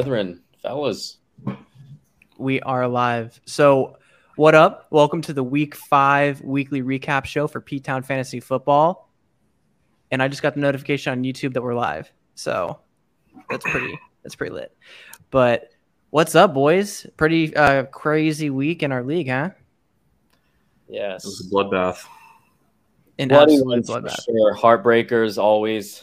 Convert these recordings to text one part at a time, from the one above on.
live. Brethren, fellas. We are live. So, what up? Welcome to the week five weekly recap show for P Town Fantasy Football. And I just got the notification on YouTube that we're live. So, that's pretty that's pretty lit. But what's up, boys? Pretty uh, crazy week in our league, huh? Yes. It was a bloodbath. An Bloody absolute ones for bloodbath. sure. Heartbreakers always.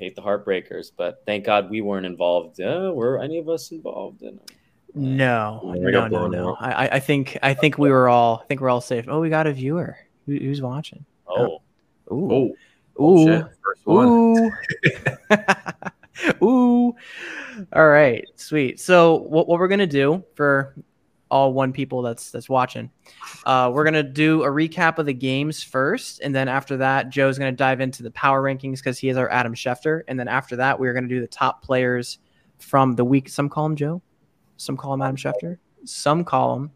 God, I hate the heartbreakers, but thank God we weren't involved. Uh, were any of us involved in them? No, I no, no, no. I, I- I think I think we were all I think we're all safe. Oh, we got a viewer. Who, who's watching? Oh, Ooh, Oh, ooh, shit. First one. Ooh. Ooh. All right. Sweet. So what, what we're gonna do for all one people that's that's watching, uh, we're gonna do a recap of the games first, and then after that, Joe's gonna dive into the power rankings because he is our Adam Schefter, and then after that, we're gonna do the top players from the week. Some call him Joe, some call him Adam Schefter, some call him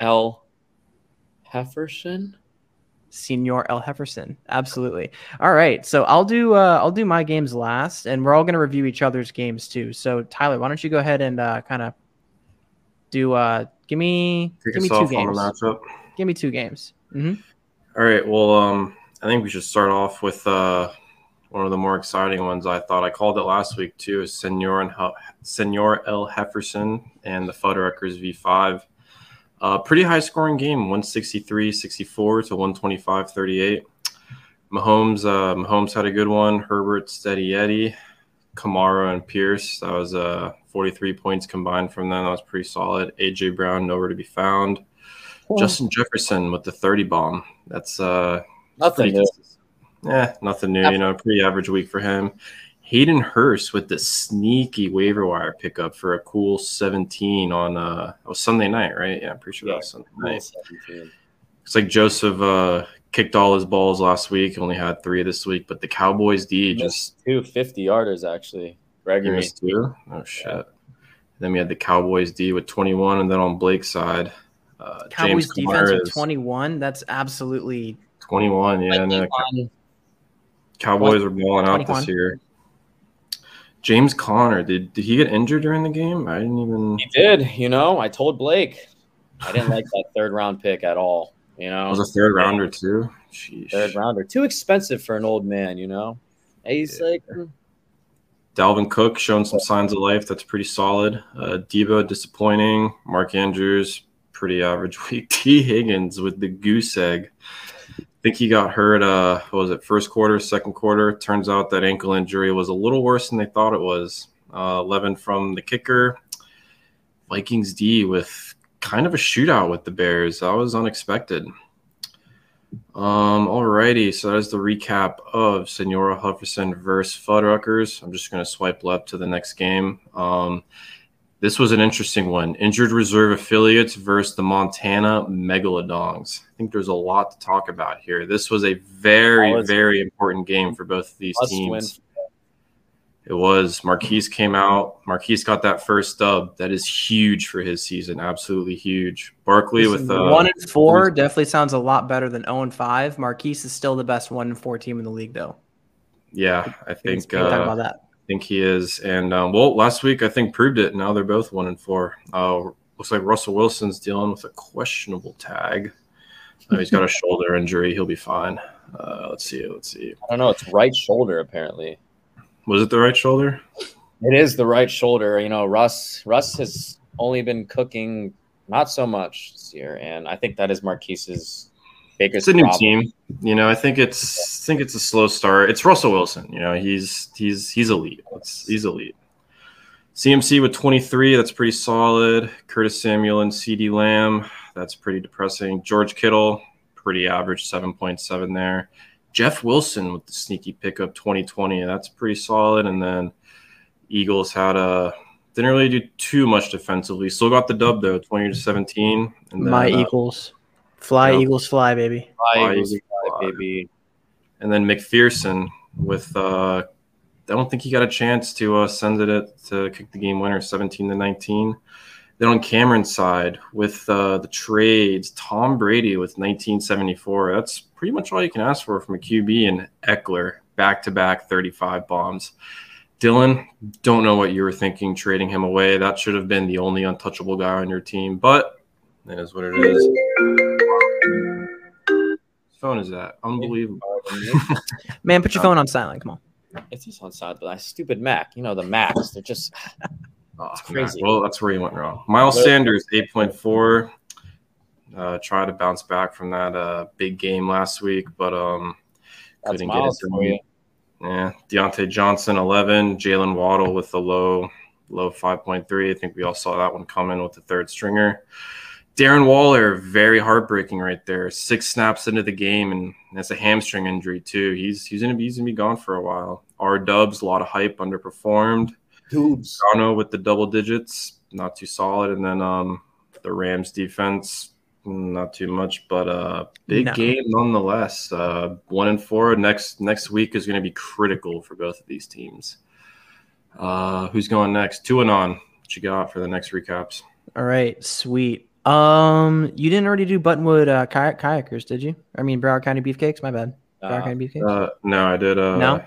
L. Hefferson. Senior L. Hefferson. Absolutely. All right. So I'll do uh I'll do my games last and we're all gonna review each other's games too. So Tyler, why don't you go ahead and uh kind of do uh give me Kick give me two off on the games. Give me two games. hmm All right. Well, um, I think we should start off with uh, one of the more exciting ones. I thought I called it last week too. Is Senor and Senor L. Hefferson and the Fuddruckers V5. Uh, pretty high scoring game 163 64 to 125 38. Mahomes, uh, Mahomes had a good one. Herbert, Steady Eddie, Kamara, and Pierce. That was uh, 43 points combined from them. That was pretty solid. AJ Brown, nowhere to be found. Justin Jefferson with the 30 bomb. That's uh Nothing new. consistent. Yeah, nothing new. You know, pretty average week for him. Hayden Hurst with the sneaky waiver wire pickup for a cool 17 on uh it was Sunday night, right? Yeah, I'm pretty sure that was Sunday night. 17. It's like Joseph uh kicked all his balls last week, only had three this week, but the Cowboys D just Two 50 yarders, actually. He Gregory. missed two. Oh shit. Then we had the Cowboys D with 21, and then on Blake's side, uh, Cowboys James defense Conner with 21. That's absolutely 21. Yeah, and then Cowboys are balling out 21. this year. James Conner, did did he get injured during the game? I didn't even. He did, you know. I told Blake. I didn't like that third round pick at all. You know, It was a third rounder too. Sheesh. third rounder. Too expensive for an old man, you know. And He's Yeah. like, mm, Dalvin Cook showing some signs of life. That's pretty solid. Uh, Deebo disappointing. Mark Andrews pretty average week. Tee Higgins with the goose egg. I think he got hurt. Uh, what was it first quarter, second quarter? Turns out that ankle injury was a little worse than they thought it was. Uh, Eleven from the kicker. Vikings D with kind of a shootout with the Bears. That was unexpected. Um, alrighty, so that is the recap of Senora Hufferson versus Fuddruckers. I'm just going to swipe left to the next game. Um, this was an interesting one. Injured reserve affiliates versus the Montana Megalodons. I think there's a lot to talk about here. This was a very, was- very important game for both of these teams. Win. It was. Marquise came out. Marquise got that first dub. That is huge for his season. Absolutely huge. Barkley with uh, one and four definitely sounds a lot better than 0 and 5. Marquise is still the best one and four team in the league though. yeah, I think talk uh, about that. I think he is. And um, well, last week I think proved it. Now they're both one and four. Uh, looks like Russell Wilson's dealing with a questionable tag. Uh, he's got a shoulder injury. He'll be fine. Uh, let's see. Let's see. I don't know. It's right shoulder apparently. Was it the right shoulder? It is the right shoulder. You know, Russ. Russ has only been cooking not so much this year, and I think that is Marquise's biggest. It's a new problem. team. You know, I think it's I think it's a slow start. It's Russell Wilson. You know, he's he's he's elite. It's, he's elite. CMC with 23, that's pretty solid. Curtis Samuel and CeeDee Lamb, that's pretty depressing. George Kittle, pretty average, 7.7 there. Jeff Wilson with the sneaky pickup 2020, that's pretty solid. And then Eagles had a didn't really do too much defensively. Still got the dub though, 20 to 17. And then, My uh, Eagles. Fly, Yep. Eagles, fly, baby. Fly, Fly, Eagles, Eagles, fly, fly. baby. and then McPherson with uh I don't think he got a chance to uh, send it at, to kick the game winner 17 to 19. Then on Cameron's side with uh, the trades, Tom Brady with 1974. That's pretty much all you can ask for from a QB and Ekeler back to back 35 bombs. Dylan, don't know what you were thinking trading him away. That should have been the only untouchable guy on your team, but it is what it is. Whose phone is that? Unbelievable. Man, put your phone on silent. Come on. It's just on silent, but my stupid Mac. You know the Macs. They're just Oh, crazy. Well, that's where you went wrong. Miles Sanders, 8.4. Uh, try to bounce back from that uh, big game last week, but um, that's couldn't get it for you. Yeah, Diontae Johnson, 11. Jaylen Waddle with the low, low 5.3. I think we all saw that one coming with the third stringer. Darren Waller, very heartbreaking right there. Six snaps into the game, and that's a hamstring injury too. He's he's gonna be he's gonna be gone for a while. R Dubs, a lot of hype, underperformed. Tubes. Gano with the double digits, not too solid, and then um the Rams defense, not too much, but uh big No. game nonetheless. Uh, one and four next next week is going to be critical for both of these teams. Uh, who's going next? Two and on. What you got for the next recaps? All right, sweet. Um, you didn't already do Buttonwood uh, kayak kayakers, did you? I mean, Broward County Beefcakes. My bad. Broward Uh, County Beefcakes. Uh, no, I did. Uh, No?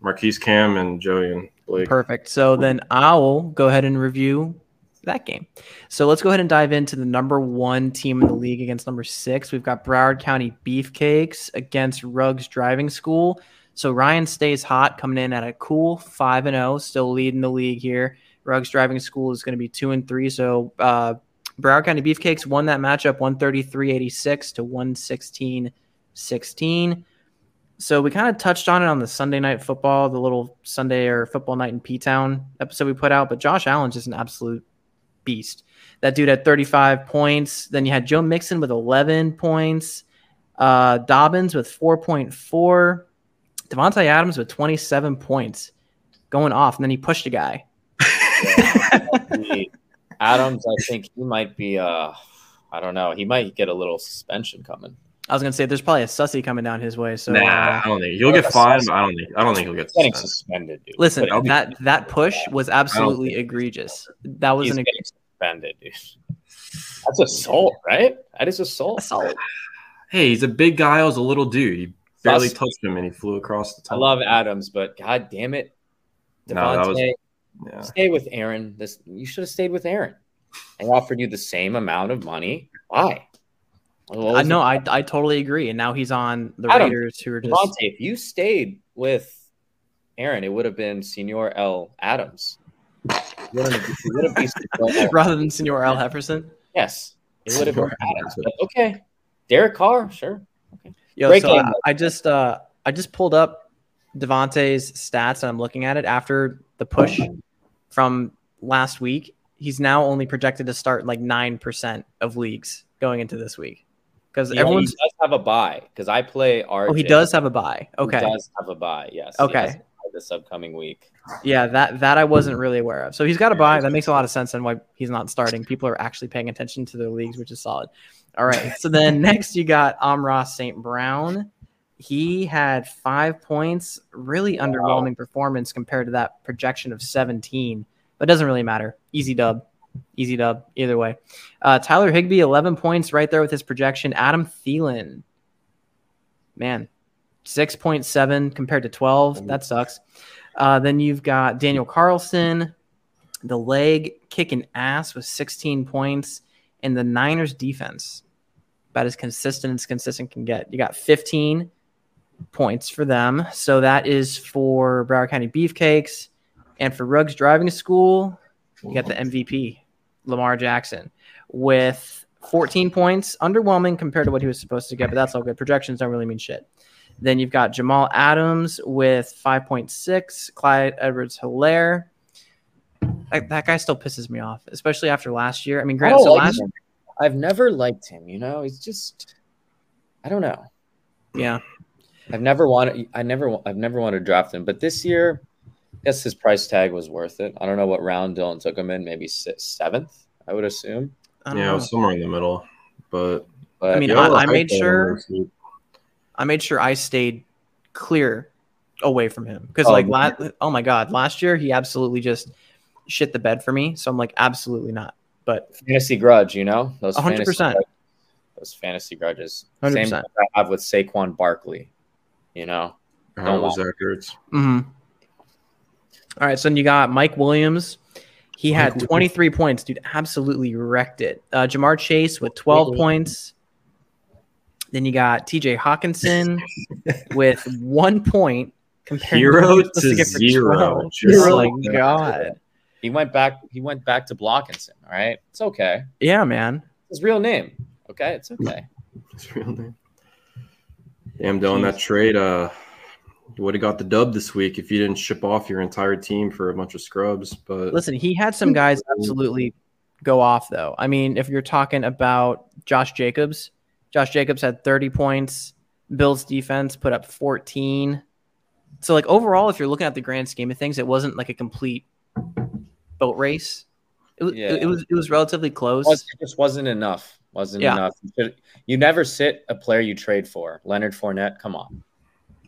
Marquise Cam and Joey and Blake. Perfect. So then I'll go ahead and review that game. So let's go ahead and dive into the number one team in the league against number six. We've got Broward County Beefcakes against Ruggs Driving School. So Ryan stays hot, coming in at a cool five and zero, still leading the league here. Ruggs Driving School is going to be two and three. So uh, Broward County Beefcakes won that matchup 133-86 to 116-16. So we kind of touched on it on the Sunday night football, the little Sunday or football night in P Town episode we put out. But Josh Allen's just an absolute beast. That dude had 35 points. Then you had Joe Mixon with 11 points, uh, Dobbins with 4.4, Davante Adams with 27 points, going off. And then he pushed a guy. Adams, I think he might be. Uh, I don't know. He might get a little suspension coming. I was gonna say there's probably a sussy coming down his way. So nah, uh, I don't think he'll get fined. I don't think I don't think he'll get Getting suspended. suspended, dude. listen, But I'll be- that that push was absolutely egregious. That was he's an getting suspended, dude. That's assault, right? That is assault. assault. Hey, he's a big guy. I was a little dude. He barely Sus- touched him, and he flew across the top. I love Adams, but god damn it, No, that was- Yeah. stay with Aaron. This you should have stayed with Aaron. They offered you the same amount of money. Why? What was I know, I I totally agree. And now he's on the Adam, Raiders, who are just Davante, if you stayed with Aaron, it would have been Senor L. Adams. Wouldn't have, would have been rather than Senor L. Hefferson. Yes, it would have been Senor Adams. But okay, Derek Carr, sure. Yo, Great so game. I, I just uh I just pulled up Davante's stats and I'm looking at it after the push from last week. He's now only projected to start like nine percent of leagues going into this week because He, everyone's. does have a bye because I play RJ. Oh, he does have a bye. He Okay, does have a bye. Yes. Okay. This upcoming week. yeah, that that I wasn't really aware of. So he's got a bye. That makes a lot of sense and why he's not starting. People are actually paying attention to their leagues, which is solid. All right. So then next you got Amon-Ra St. Brown. He had five points, really underwhelming performance compared to that projection of 17, but it doesn't really matter. Easy dub. Easy dub, either way. Uh, Tyler Higbee, 11 points right there with his projection. Adam Thielen, man, 6.7 compared to 12. That sucks. Uh, then you've got Daniel Carlson, the leg kicking ass with 16 points, and the Niners defense about as consistent as consistent can get. You got 15 points for them. So that is for Broward County Beefcakes. And for Ruggs Driving School, you got the MVP, Lamar Jackson, with 14 points. Underwhelming compared to what he was supposed to get, but that's all good. Projections don't really mean shit. Then you've got Jamal Adams with 5.6, Clyde Edwards Helaire. That, that guy still pisses me off, especially after last year. I mean, I granted, so last him. I've never liked him. You know, he's just. I don't know. yeah, I've never wanted. I never. I've never wanted to draft him, but this year, guess his price tag was worth it. I don't know what round Dylan took him in. Maybe sixth, seventh. I would assume. I Yeah, know. somewhere in the middle. But But I mean, I- I made sure- I made sure I stayed clear away from him because, Oh, like, yeah. la- oh my god, last year he absolutely just shit the bed for me. So I'm like, absolutely not. But fantasy grudge, you know, those 100. percent Those fantasy grudges. 100%. Same that I have with Saquon Barkley. You know, How Don't was want- that, Gertz? mhm. All right, so then you got Mike Williams. He Mike had Williams. 23 points, dude. Absolutely wrecked it. Uh, Ja'Marr Chase with 12 Really? points. Then you got TJ Hockenson with one point. Compared Hero what he was supposed to get for zero. Just Oh like my that. god. He went back. He went back to Blockinson. All right, it's okay. Yeah, man. His real name. Okay, it's okay. His real name. Yeah, I'm doing that trade. Uh, you would have got the dub this week if you didn't ship off your entire team for a bunch of scrubs. But Listen, he had some guys absolutely go off though. I mean, if you're talking about Josh Jacobs, Josh Jacobs had 30 points. Bills defense put up 14. So like overall, if you're looking at the grand scheme of things, it wasn't like a complete boat race. It, was Yeah. it was it was relatively close. It it just wasn't enough. Wasn't Yeah. enough. You, should- you never sit a player you trade for. Leonard Fournette. Come on.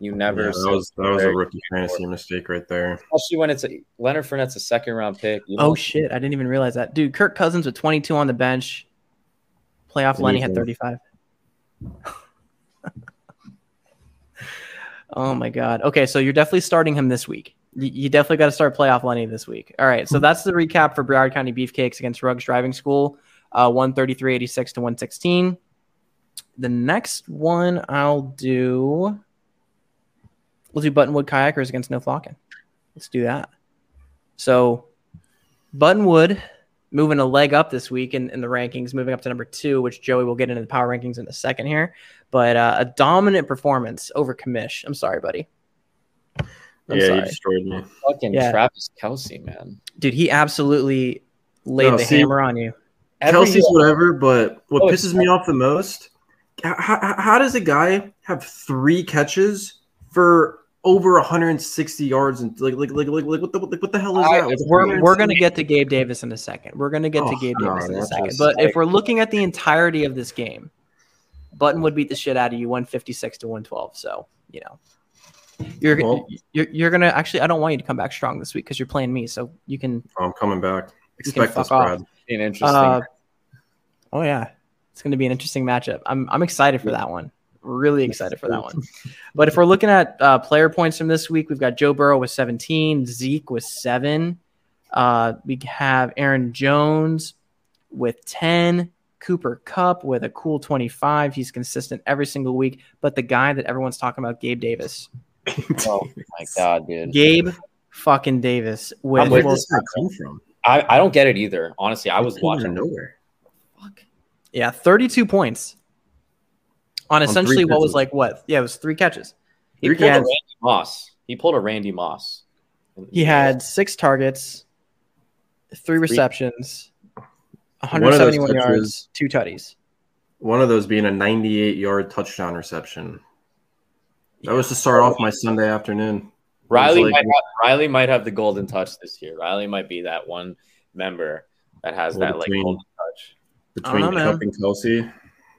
You never. yeah, sit that was that was a rookie fantasy mistake right there. Especially when it's a Leonard Fournette's a second round pick. You oh shit, I didn't even realize that. Dude, Kirk Cousins with 22 on the bench. Playoff Lenny had 35. oh my god. Okay, so you're definitely starting him this week. You, you definitely got to start playoff Lenny this week. All right, so that's the recap for Broward County Beefcakes against Ruggs Driving School, uh, 133.86 to 116. The next one I'll do. We'll do Buttonwood Kayakers against No Flocking. Let's do that. So, Buttonwood moving a leg up this week in, in the rankings, moving up to number two, which Joey will get into the power rankings in a second here. But uh, a dominant performance over Commish. I'm sorry, buddy. I'm yeah, sorry. he destroyed me. Fucking Yeah. Travis Kelce, man. Dude, he absolutely laid No, the see- hammer on you. Kelce's year- whatever, but what Oh, pisses me off the most, how, how, how does a guy have three catches for over 160 yards and like like like like, like what the like, what the hell is I- that? Like, We're, we're going to get to Gabe Davis in a second. We're going to get to Oh, Gabe no, Davis in a second. just But if we're looking at the entirety of this game, Buttonwood beat the shit out of you 156 to 112. So, you know. You're, Well- you're you're gonna actually. I don't want you to come back strong this week because you're playing me, so you can. I'm coming back. Expect fuck this, off. Brad. An interesting. Uh, oh yeah, it's gonna be an interesting matchup. I'm I'm excited for that one. Really excited for that one. But if we're looking at uh, player points from this week, we've got Joe Burrow with 17, Zeke with seven. Uh, we have Aaron Jones with 10, Cooper Kupp with a cool 25. He's consistent every single week. But the guy that everyone's talking about, Gabe Davis. oh my god, dude. Gabe fucking Davis with Where I'm did this guy come from? I, I don't get it either. Honestly, I was He came out of watching. nowhere. Fuck. Yeah, 32 points on three essentially what was like what? Yeah, it was three catches. He Three pulled a had- Randy Moss. He pulled a Randy Moss. He had six targets, three receptions, One of 171 yards, catches- two tutties. One of those being a 98 yard touchdown reception. That was to start off my Sunday afternoon. Riley like- might have, Riley might have the golden touch this year. Riley might be that one member that has Well, that like between- golden touch. Between know, man. Kupp and Kelce,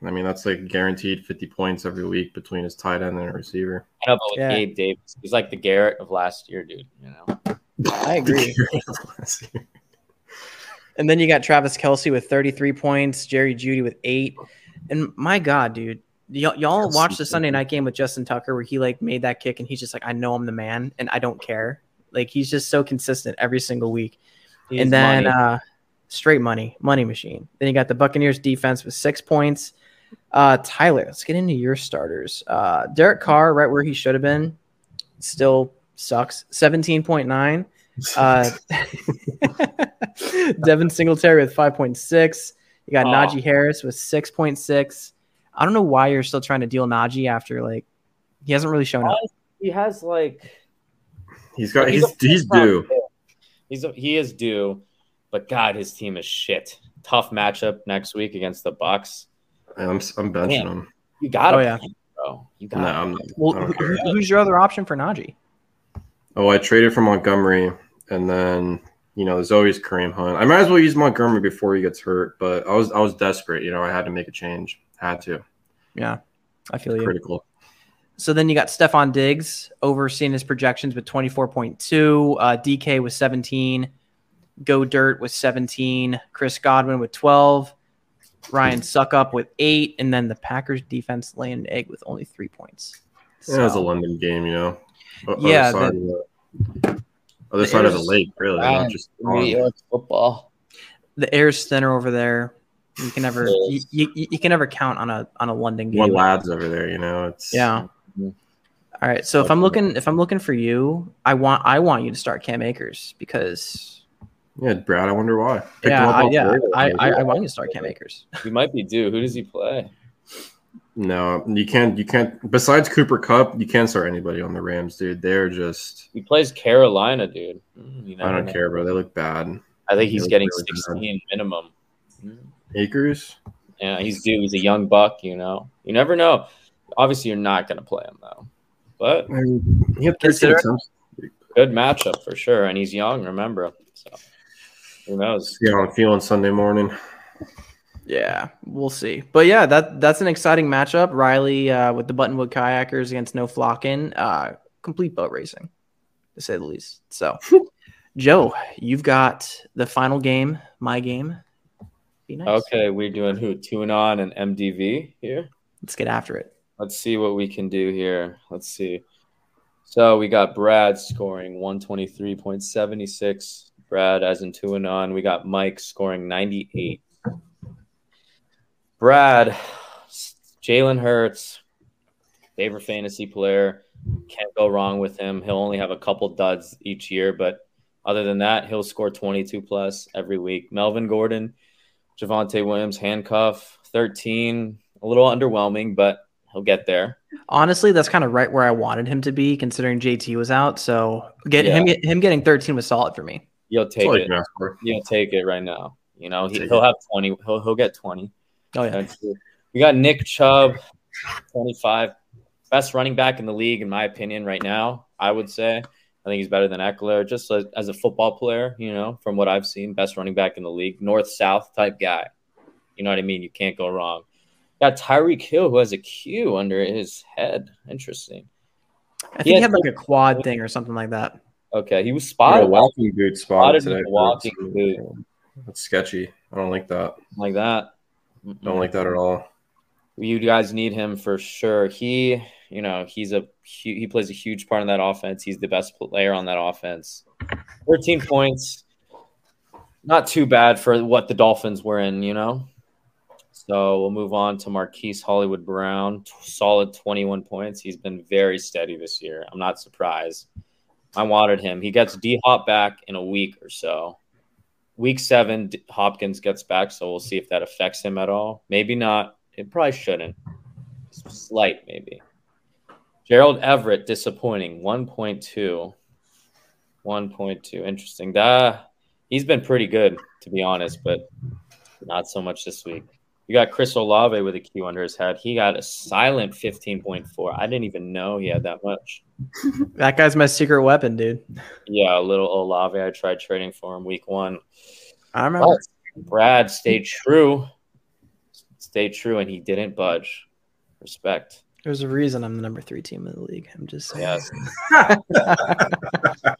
I mean that's like guaranteed 50 points every week between his tight end and a receiver. I know, but with Yeah. Gabe Davis, he's like the Garrett of last year, dude. You know, I agree. And then you got Travis Kelce with 33 points, Jerry Jeudy with eight. And my God, dude, y- y'all Kelce, watched the Sunday night game with Justin Tucker where he like made that kick and he's just like, I know I'm the man and I don't care. Like he's just so consistent every single week. He's and then money. uh straight money, money machine. Then you got the Buccaneers defense with six points. Uh Tyler, let's get into your starters. Uh Derek Carr, right where he should have been, still sucks. 17.9. Uh Devin Singletary with 5.6. You got Oh. Najee Harris with 6.6. I don't know why you're still trying to deal Najee after like he hasn't really shown up. he has like he's got He's he's he's first due. He's a, he is due, but God, his team is shit. Tough matchup next week against the Bucks. I'm I'm benching Man. him. You got to Oh, yeah. bro. You No, got I'm, Well, who- who's your other option for Najee? Oh, I traded for Montgomery, and then you know there's always Kareem Hunt. I might as well use Montgomery before he gets hurt, but I was I was desperate. You know, I had to make a change. Had to. Yeah, I feel you. Critical. So then you got Stefon Diggs overseeing his projections with 24.2. Uh, DK with 17. Goedert with 17. Chris Godwin with 12. Ryan suck up with eight. And then the Packers defense laying an egg with only three points. Yeah, it was a London game, you know. O- Yeah, other side of the- other The side of the lake, really. Wow. Not just football. The air's thinner over there. You can never you, you, you can never count on a on a London game. game. lads over there. You know, it's Yeah. All right. So if I'm looking if I'm looking for you, I want I want you to start Cam Akers because yeah. Brad, I wonder why. Picked yeah I, yeah. I, I, I want you to start Cam Akers. He might be due. Who does he play? no, you can't. You can't. Besides Cooper Kupp, you can't start anybody on the Rams, dude. They're just. He plays Carolina, dude. Mm, you I don't know. care, bro. They look bad. I think he's getting really bad. 16 minimum. Mm. Akers. Yeah, he's due. He's a young buck, you know. You never know. Obviously, you're not going to play him though, but I mean, he had 13 attempts. good matchup for sure. And he's young. Remember, so who knows? See how I'm feeling Sunday morning. Yeah, we'll see. But yeah, that that's an exciting matchup. Riley uh, with the Buttonwood Kayakers against No Flockin. Uh, complete boat racing, to say the least. So, Joe, you've got the final game, my game. Be nice. Okay, we're doing who? Tune on and MDV here. Let's get after it. Let's see what we can do here. Let's see. So we got Brad scoring 123.76. Brad as in two and on. We got Mike scoring 98. Brad, Jalen Hurts, favorite fantasy player. Can't go wrong with him. He'll only have a couple duds each year, but other than that, he'll score 22 plus every week. Melvin Gordon, Javonte Williams, handcuff, 13. A little underwhelming, but he'll get there. Honestly, that's kind of right where I wanted him to be, considering JT was out. So get him him getting 13 was solid for me. You'll take all it. can. You'll take it right now. You know, he, he'll it. have 20. He'll, he'll get 20. Oh yeah, We got Nick Chubb, 25. Best running back in the league, in my opinion, right now, I would say. I think he's better than Ekeler, just as, as a football player, you know, from what I've seen. Best running back in the league, north south type guy. You know what I mean? You can't go wrong. Got Tyreek Hill, who has a Q under his head. Interesting. I think Yeah, he had like a quad thing or something like that. Okay, he was Got a spotted walking boot spotted Spotted today. walking boot. That's sketchy. I don't like that. like that. Don't like that at all. you guys need him for sure. He, you know, he's a he plays a huge part in that offense. He's the best player on that offense. 13 points. Not too bad for what the Dolphins were in, you know. So we'll move on to Marquise Hollywood Brown. Solid 21 points. He's been very steady this year. I'm not surprised. I wanted him. He gets D Hop back in a week or so. Week seven, Hopkins gets back, so we'll see if that affects him at all. Maybe not. It probably shouldn't. Slight, maybe. Gerald Everett, disappointing. 1.2. 1.2. Interesting. That he's been pretty good, to be honest, but not so much this week. You got Chris Olave with a Q under his head. He got a silent 15.4. I didn't even know he had that much. That guy's my secret weapon, dude. Yeah, a little Olave. I tried trading for him week one. I remember. But Brad stayed true. Stayed true, and he didn't budge. Respect. There's a reason I'm the number three team in the league. I'm just saying. Yes.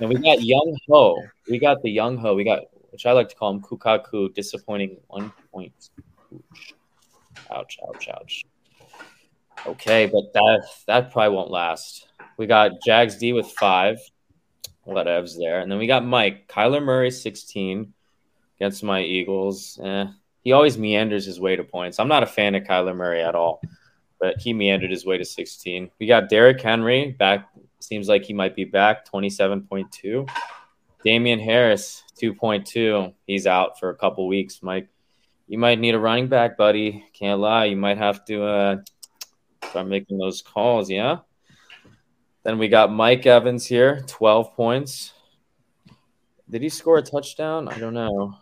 And we got Young Ho. We got the Young Ho. We got, which I like to call him Kukaku, disappointing one point. Ouch, ouch, ouch. Okay, but that that probably won't last. We got Jags D with five. Whatevs there. And then we got Mike. Kyler Murray, 16 against my Eagles. Eh, he always meanders his way to points. I'm not a fan of Kyler Murray at all, but he meandered his way to 16. We got Derrick Henry back. Seems like he might be back, 27.2. Damien Harris, 2.2. He's out for a couple weeks, Mike. You might need a running back, buddy. Can't lie. You might have to uh, start making those calls, yeah? Then we got Mike Evans here, 12 points. Did he score a touchdown? I don't know.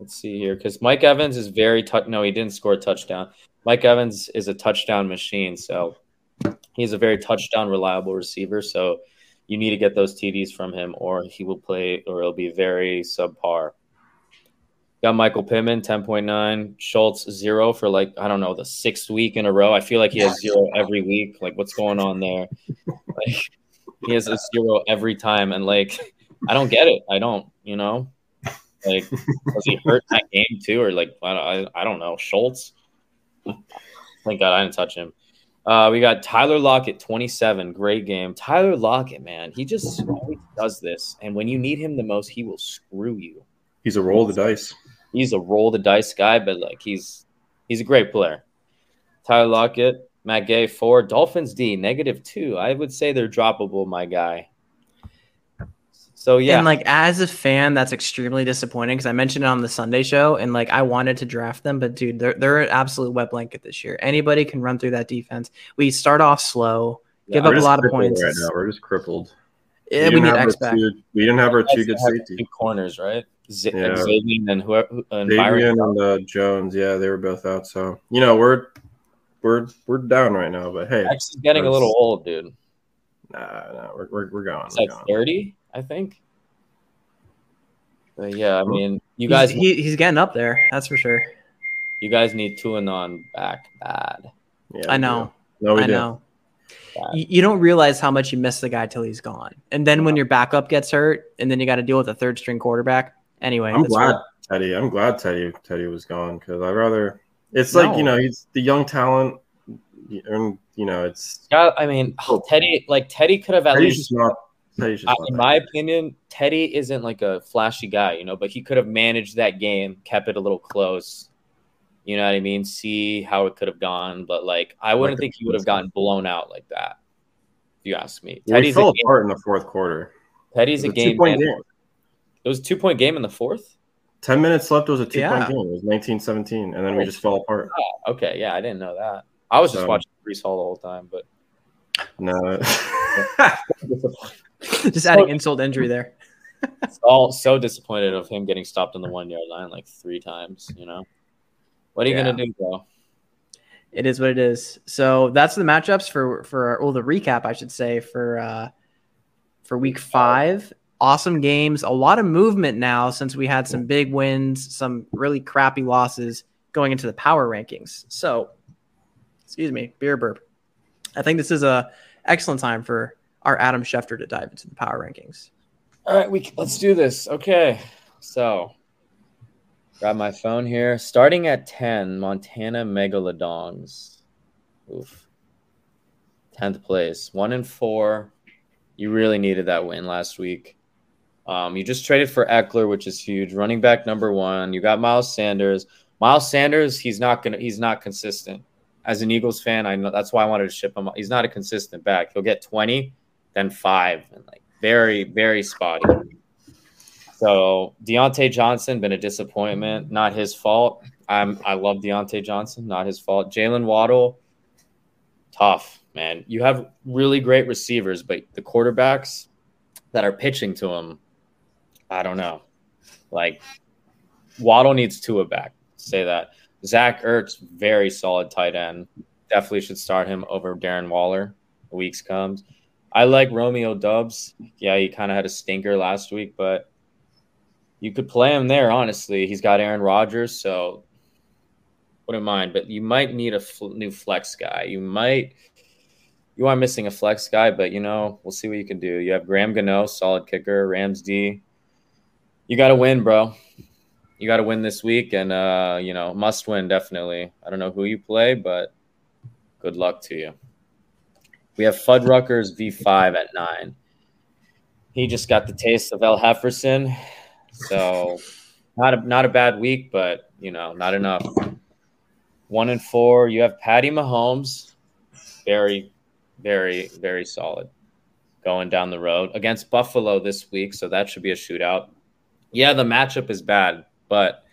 Let's see here, because Mike Evans is very touch. No, he didn't score a touchdown. Mike Evans is a touchdown machine, so he's a very touchdown reliable receiver. So you need to get those TDs from him, or he will play, or it'll be very subpar. Got Michael Pittman, 10.9. Schultz, zero for like, I don't know, the sixth week in a row. I feel like he has zero every week. Like, what's going on there? Like, he has a zero every time. And like, I don't get it. I don't, you know? Like, was he hurt in that game too? Or like, I, I, I don't know. Schultz? Thank God I didn't touch him. Uh, we got Tyler Lockett, 27. Great game. Tyler Lockett, man, he just always does this. And when you need him the most, he will screw you. He's a roll of the dice. He's a roll the dice guy, but like he's he's a great player. Tyler Lockett, Matt Gay, four. Dolphins D, negative two. I would say they're droppable, my guy. So yeah, And like as a fan, that's extremely disappointing because I mentioned it on the Sunday show, and like I wanted to draft them, but dude, they're they're an absolute wet blanket this year. Anybody can run through that defense. We start off slow, give up a lot of points. right now. We're just crippled. Yeah, we didn't need X back. two- we didn't have our two good safety. corners, right? Z- Yeah. Xavier and whoever and Byron. Adrian and uh, Jones, yeah, they were both out. So you know we're we're we're down right now. But hey, X is getting a little old, dude. nah, nah, we're we're, we're going. It's We're like going. 30, I think. But yeah, I mean, you He's- guys, he, he's getting up there, that's for sure. you guys need two and on back bad. Yeah, I know. do. No, we I do. know. You, you don't realize how much you miss the guy till he's gone, and then when your backup gets hurt, and then you got to deal with a third string quarterback. Anyway, I'm glad what- Teddy. I'm glad Teddy Teddy was gone because I'd rather. It's like you know he's the young talent, and you know it's Yeah, I mean, Teddy, like Teddy could have at Teddy's least just not. Teddy's just I- not in my good. opinion, Teddy isn't like a flashy guy, you know, but he could have managed that game, kept it a little close. You know what I mean? See how it could have gone, but like I wouldn't Like think he would have gotten blown out like that. If you ask me, Well, we Teddy's a fell game, apart in the fourth quarter. Teddy's a a game. two-point game. It was a two point game in the fourth. Ten minutes left. It was a two Yeah. point game. It was 19-17, and then we just fell apart. Okay, yeah, I didn't know that. I was just So- watching Breece Hall the whole time, but No. just adding insult injury there. all so disappointed of him getting stopped on the one yard line like three times. You know, what are you Yeah. gonna do, bro? It is what it is. So that's the matchups for for well the recap I should say for uh for week five. Awesome games, a lot of movement now since we had some big wins, some really crappy losses going into the power rankings. So, excuse me, beer burp. I think this is a excellent time for our Adam Schefter to dive into the power rankings. All right, we let's do this. Okay, so grab my phone here. Starting at ten, Montana Megalodons. Oof. Tenth place, one and four. You really needed that win last week. Um, you just traded for Ekeler, which is huge. Running back number one. You got Miles Sanders. Miles Sanders, he's not gonna. He's not consistent. As an Eagles fan, I know that's why I wanted to ship him. He's not a consistent back. He'll get twenty, then five, and like very, very spotty. So Diontae Johnson been a disappointment. Not his fault. I'm I love Diontae Johnson. Not his fault. Jaylen Waddle, tough man. You have really great receivers, but the quarterbacks that are pitching to him, I don't know. Like Waddle needs Tua back. Say that. Zach Ertz, very solid tight end. Definitely should start him over Darren Waller. Weeks comes. I like Romeo Doubs. Yeah, he kind of had a stinker last week, but you could play him there. Honestly, he's got Aaron Rodgers, so wouldn't mind. But you might need a fl- new flex guy. You might. You are missing a flex guy, but you know we'll see what you can do. You have Graham Gano, solid kicker. Rams D. You got to win, bro. You got to win this week, and uh, you know must win definitely. I don't know who you play, but good luck to you. We have Fuddruckers V5 at nine. He just got the taste of El Hefferson. So not a not a bad week, but you know, not enough. One and four. You have Patty Mahomes. Very, very, very solid. Going down the road against Buffalo this week, so that should be a shootout. Yeah, the matchup is bad, but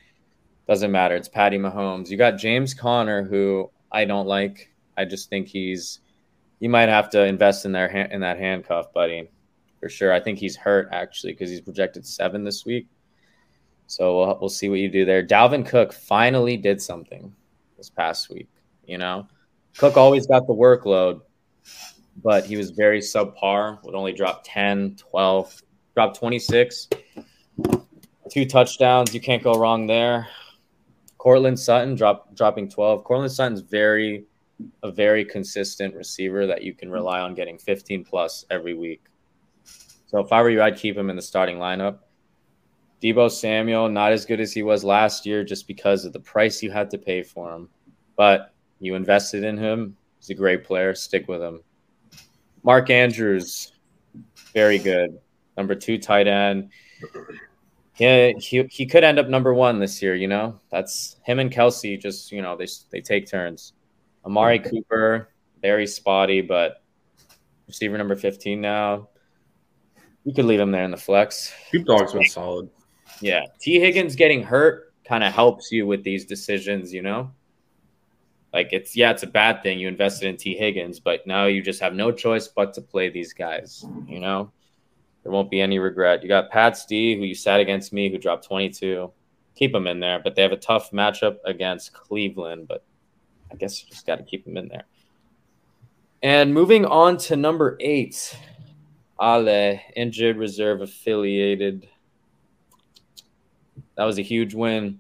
doesn't matter. It's Patty Mahomes. You got James Conner, who I don't like. I just think he's you might have to invest in their in that handcuff, buddy, for sure. I think he's hurt actually because he's projected seven this week. So we'll, we'll see what you do there. Dalvin Cook finally did something this past week. You know, Cook always got the workload, but he was very subpar. Would only drop 10, 12, drop 26, two touchdowns. You can't go wrong there. Courtland Sutton drop, dropping 12. Courtland Sutton's very a very consistent receiver that you can rely on getting 15 plus every week. So if I were you, I'd keep him in the starting lineup. Deebo Samuel, not as good as he was last year just because of the price you had to pay for him. But you invested in him. He's a great player. Stick with him. Mark Andrews, very good. Number two tight end. Yeah, he, he could end up number one this year. You know, that's him and Kelce. Just you know, they they take turns. Amari Cooper, very spotty, but receiver number fifteen now. You could leave him there in the flex. Scoop Dog's been solid. Yeah, Tee Higgins getting hurt kind of helps you with these decisions. You know, like it's yeah, it's a bad thing you invested in Tee Higgins, but now you just have no choice but to play these guys. You know. There won't be any regret. You got Pat Steve, who you sat against me, who dropped 22. Keep him in there, but they have a tough matchup against Cleveland. But I guess you just got to keep him in there. And moving on to number eight, Ale, injured reserve affiliated. That was a huge win.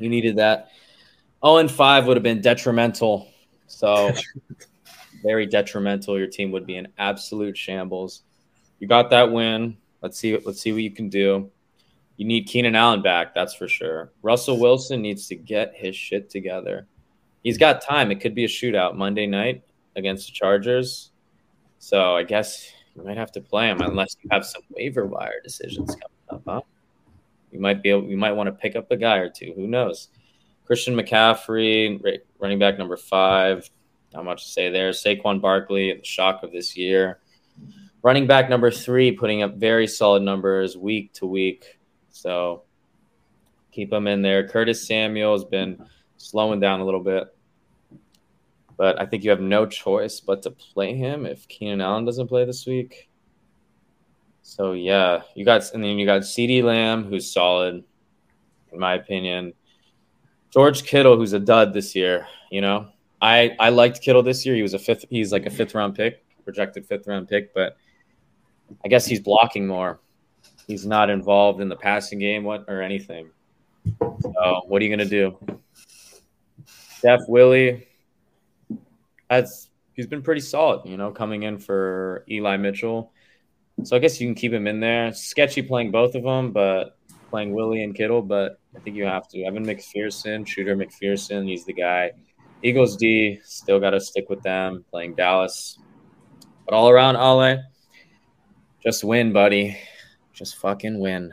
You needed that. 0 and 5 would have been detrimental. So, very detrimental. Your team would be in absolute shambles you got that win. Let's see. Let's see what you can do. You need Keenan Allen back, that's for sure. Russell Wilson needs to get his shit together. He's got time. It could be a shootout Monday night against the Chargers. So I guess you might have to play him unless you have some waiver wire decisions coming up, huh? You might be able, you might want to pick up a guy or two. Who knows? Christian McCaffrey, running back number five. Not much to say there. Saquon Barkley, the shock of this year. Running back number three, putting up very solid numbers week to week. So keep him in there. Curtis Samuel has been slowing down a little bit. But I think you have no choice but to play him if Keenan Allen doesn't play this week. So yeah, you got and then you got CeeDee Lamb, who's solid, in my opinion. George Kittle, who's a dud this year. You know, I I liked Kittle this year. He was a fifth. He's like a fifth round pick, projected fifth round pick, but I guess he's blocking more. He's not involved in the passing game what or anything. So what are you gonna do? Steph Willie, that's he's been pretty solid, you know, coming in for Eli Mitchell. So I guess you can keep him in there. Sketchy playing both of them, but playing Willie and Kittle, but I think you have to. Evan McPherson, shooter McPherson, he's the guy. Eagles D, still got to stick with them, playing Dallas. But all around, Ale, just win, buddy. Just fucking win.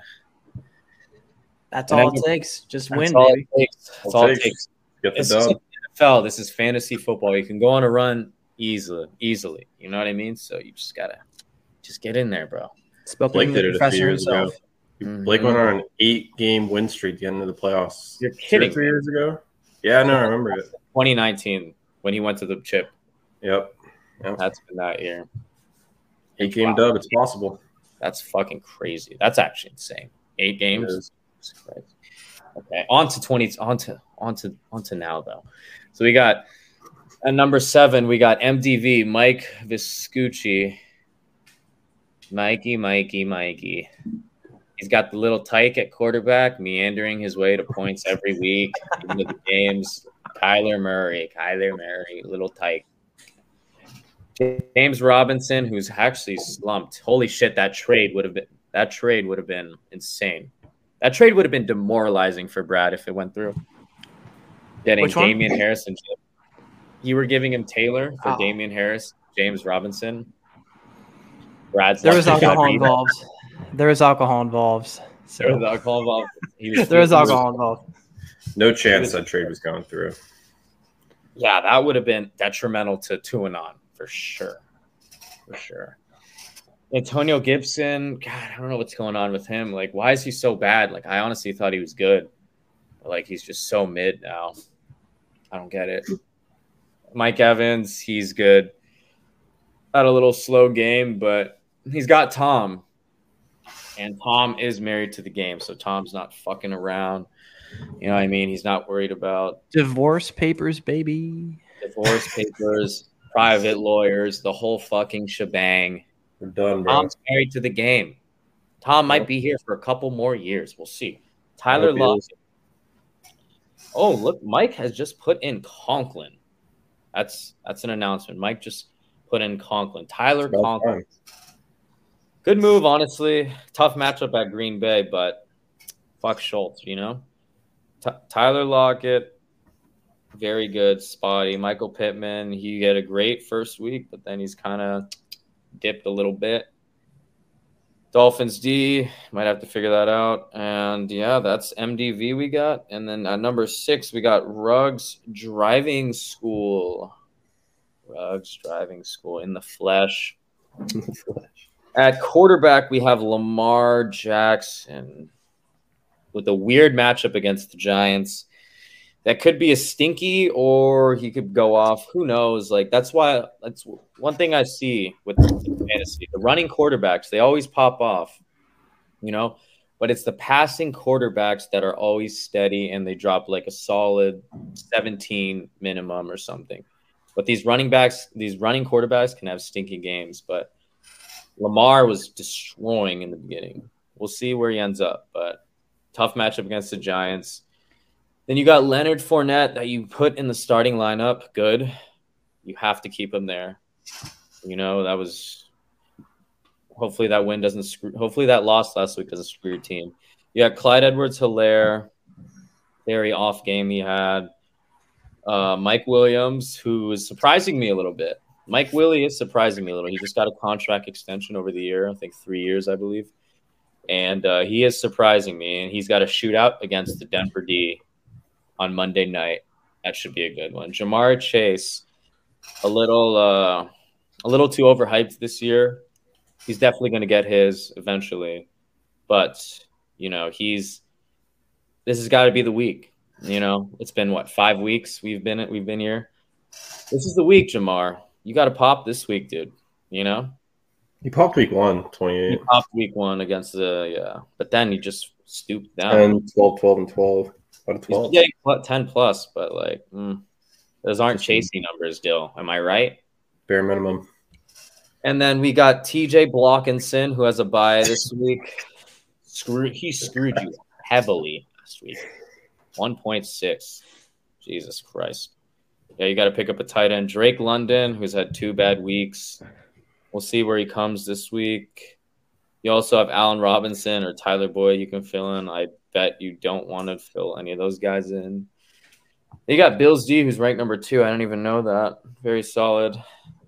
That's and all it takes. Just win, all baby. It takes. That's all, it takes. Get the dub. NFL. This is fantasy football. You can go on a run easily, easily. You know what I mean? So you just gotta just get in there, bro. Spoke Blake did it a few years himself. ago. Mm-hmm. Blake went on an eight-game win streak at the end of the playoffs. You're kidding? three years ago. Yeah, no, I remember it. 2019 when he went to the chip. Yep. yep. That's been that year. Eight game wow. dub. It's possible. That's fucking crazy. That's actually insane. Eight games. Okay. On to 20. On to, on to, on to now, though. So we got at number seven, we got MDV, Mike Viscucci. Mikey, Mikey, Mikey. He's got the little tyke at quarterback, meandering his way to points every week into the games. Kyler Murray, Kyler Murray, little tyke. James Robinson, who's actually slumped. Holy shit, that trade would have been that trade would have been insane. That trade would have been demoralizing for Brad if it went through. Getting Which Damien one? Harris and you were giving him Taylor for oh. Damien Harris, James Robinson. Brad's there was alcohol involved. There was alcohol involved. So. There was alcohol involved. Was, there was alcohol involved. No chance that trade was going through. Yeah, that would have been detrimental to Tuanon for sure. For sure. Antonio Gibson, God, I don't know what's going on with him. Like, why is he so bad? Like, I honestly thought he was good. But, like, he's just so mid now. I don't get it. Mike Evans, he's good. Had a little slow game, but he's got Tom. And Tom is married to the game, so Tom's not fucking around. You know what I mean? He's not worried about divorce papers, baby. Divorce papers private lawyers, the whole fucking shebang. We're done, bro. Tom's married to the game. Tom might be here for a couple more years. We'll see. Tyler Lockett. Oh, look, Mike has just put in Conklin. That's that's an announcement. Mike just put in Conklin. Tyler Conklin. Good move, honestly. Tough matchup at Green Bay, but fuck Schultz, you know. T- Tyler Lockett, very good, spotty. Michael Pittman, he had a great first week, but then he's kind of dipped a little bit. Dolphins D, might have to figure that out. And yeah, that's MDV we got. And then at number six, we got Ruggs Driving School. Ruggs Driving School in the flesh. At quarterback, we have Lamar Jackson with a weird matchup against the Giants. That could be a stinky, or he could go off. Who knows? Like that's why that's one thing I see with fantasy. The running quarterbacks, they always pop off, you know. But it's the passing quarterbacks that are always steady and they drop like a solid 17 minimum or something. But these running backs, these running quarterbacks can have stinky games. But Lamar was destroying in the beginning. We'll see where he ends up, but tough matchup against the Giants. Then you got Leonard Fournette that you put in the starting lineup. Good. You have to keep him there. You know, that was hopefully that win doesn't screw hopefully that loss last week doesn't screw your team. You got Clyde Edwards Helaire, very off game he had. Uh, Mike Williams, who is surprising me a little bit. Mike Willie is surprising me a little. He just got a contract extension over the year, I think three years, I believe. And uh, he is surprising me. And he's got a shootout against the Denver D on Monday night. That should be a good one. Ja'Marr Chase, a little uh, a little too overhyped this year. He's definitely going to get his eventually, but you know he's this has got to be the week. You know, it's been what five weeks we've been we've been here. This is the week, Ja'Marr. you got to pop this week, dude. You know, he popped week one, 28. He popped week one against the yeah, but then he just stooped down. 10, 12, 12, and 12. Out of 12. Yeah, 10 plus, but like, mm, those aren't chasing numbers, Dill. Am I right? Bare minimum. And then we got TJ Blockinson, who has a bye this week. Screw, he screwed you heavily last week. 1.6. Jesus Christ. Yeah, you got to pick up a tight end. Drake London, who's had two bad weeks. We'll see where he comes this week. You also have Allen Robinson or Tyler Boyd you can fill in. I bet you don't want to fill any of those guys in. You got Bills D, who's ranked number two. I don't even know that. Very solid.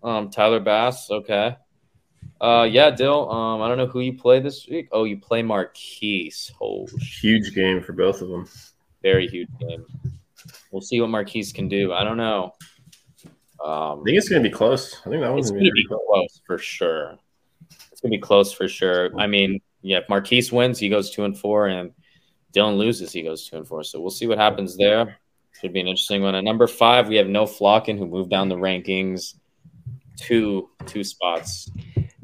Um, Tyler Bass, okay. Uh, yeah, Dill. Um, I don't know who you play this week. Oh, you play Marquise. Oh, huge game for both of them. Very huge game. We'll see what Marquise can do. I don't know. Um, I think it's going to be close. I think that one's going to be close. close for sure. It's going to be close for sure. I mean, yeah, if Marquise wins, he goes two and four, and Dylan loses, he goes two and four. So we'll see what happens there. Should be an interesting one. At number five, we have No Flockin, who moved down the rankings two two spots.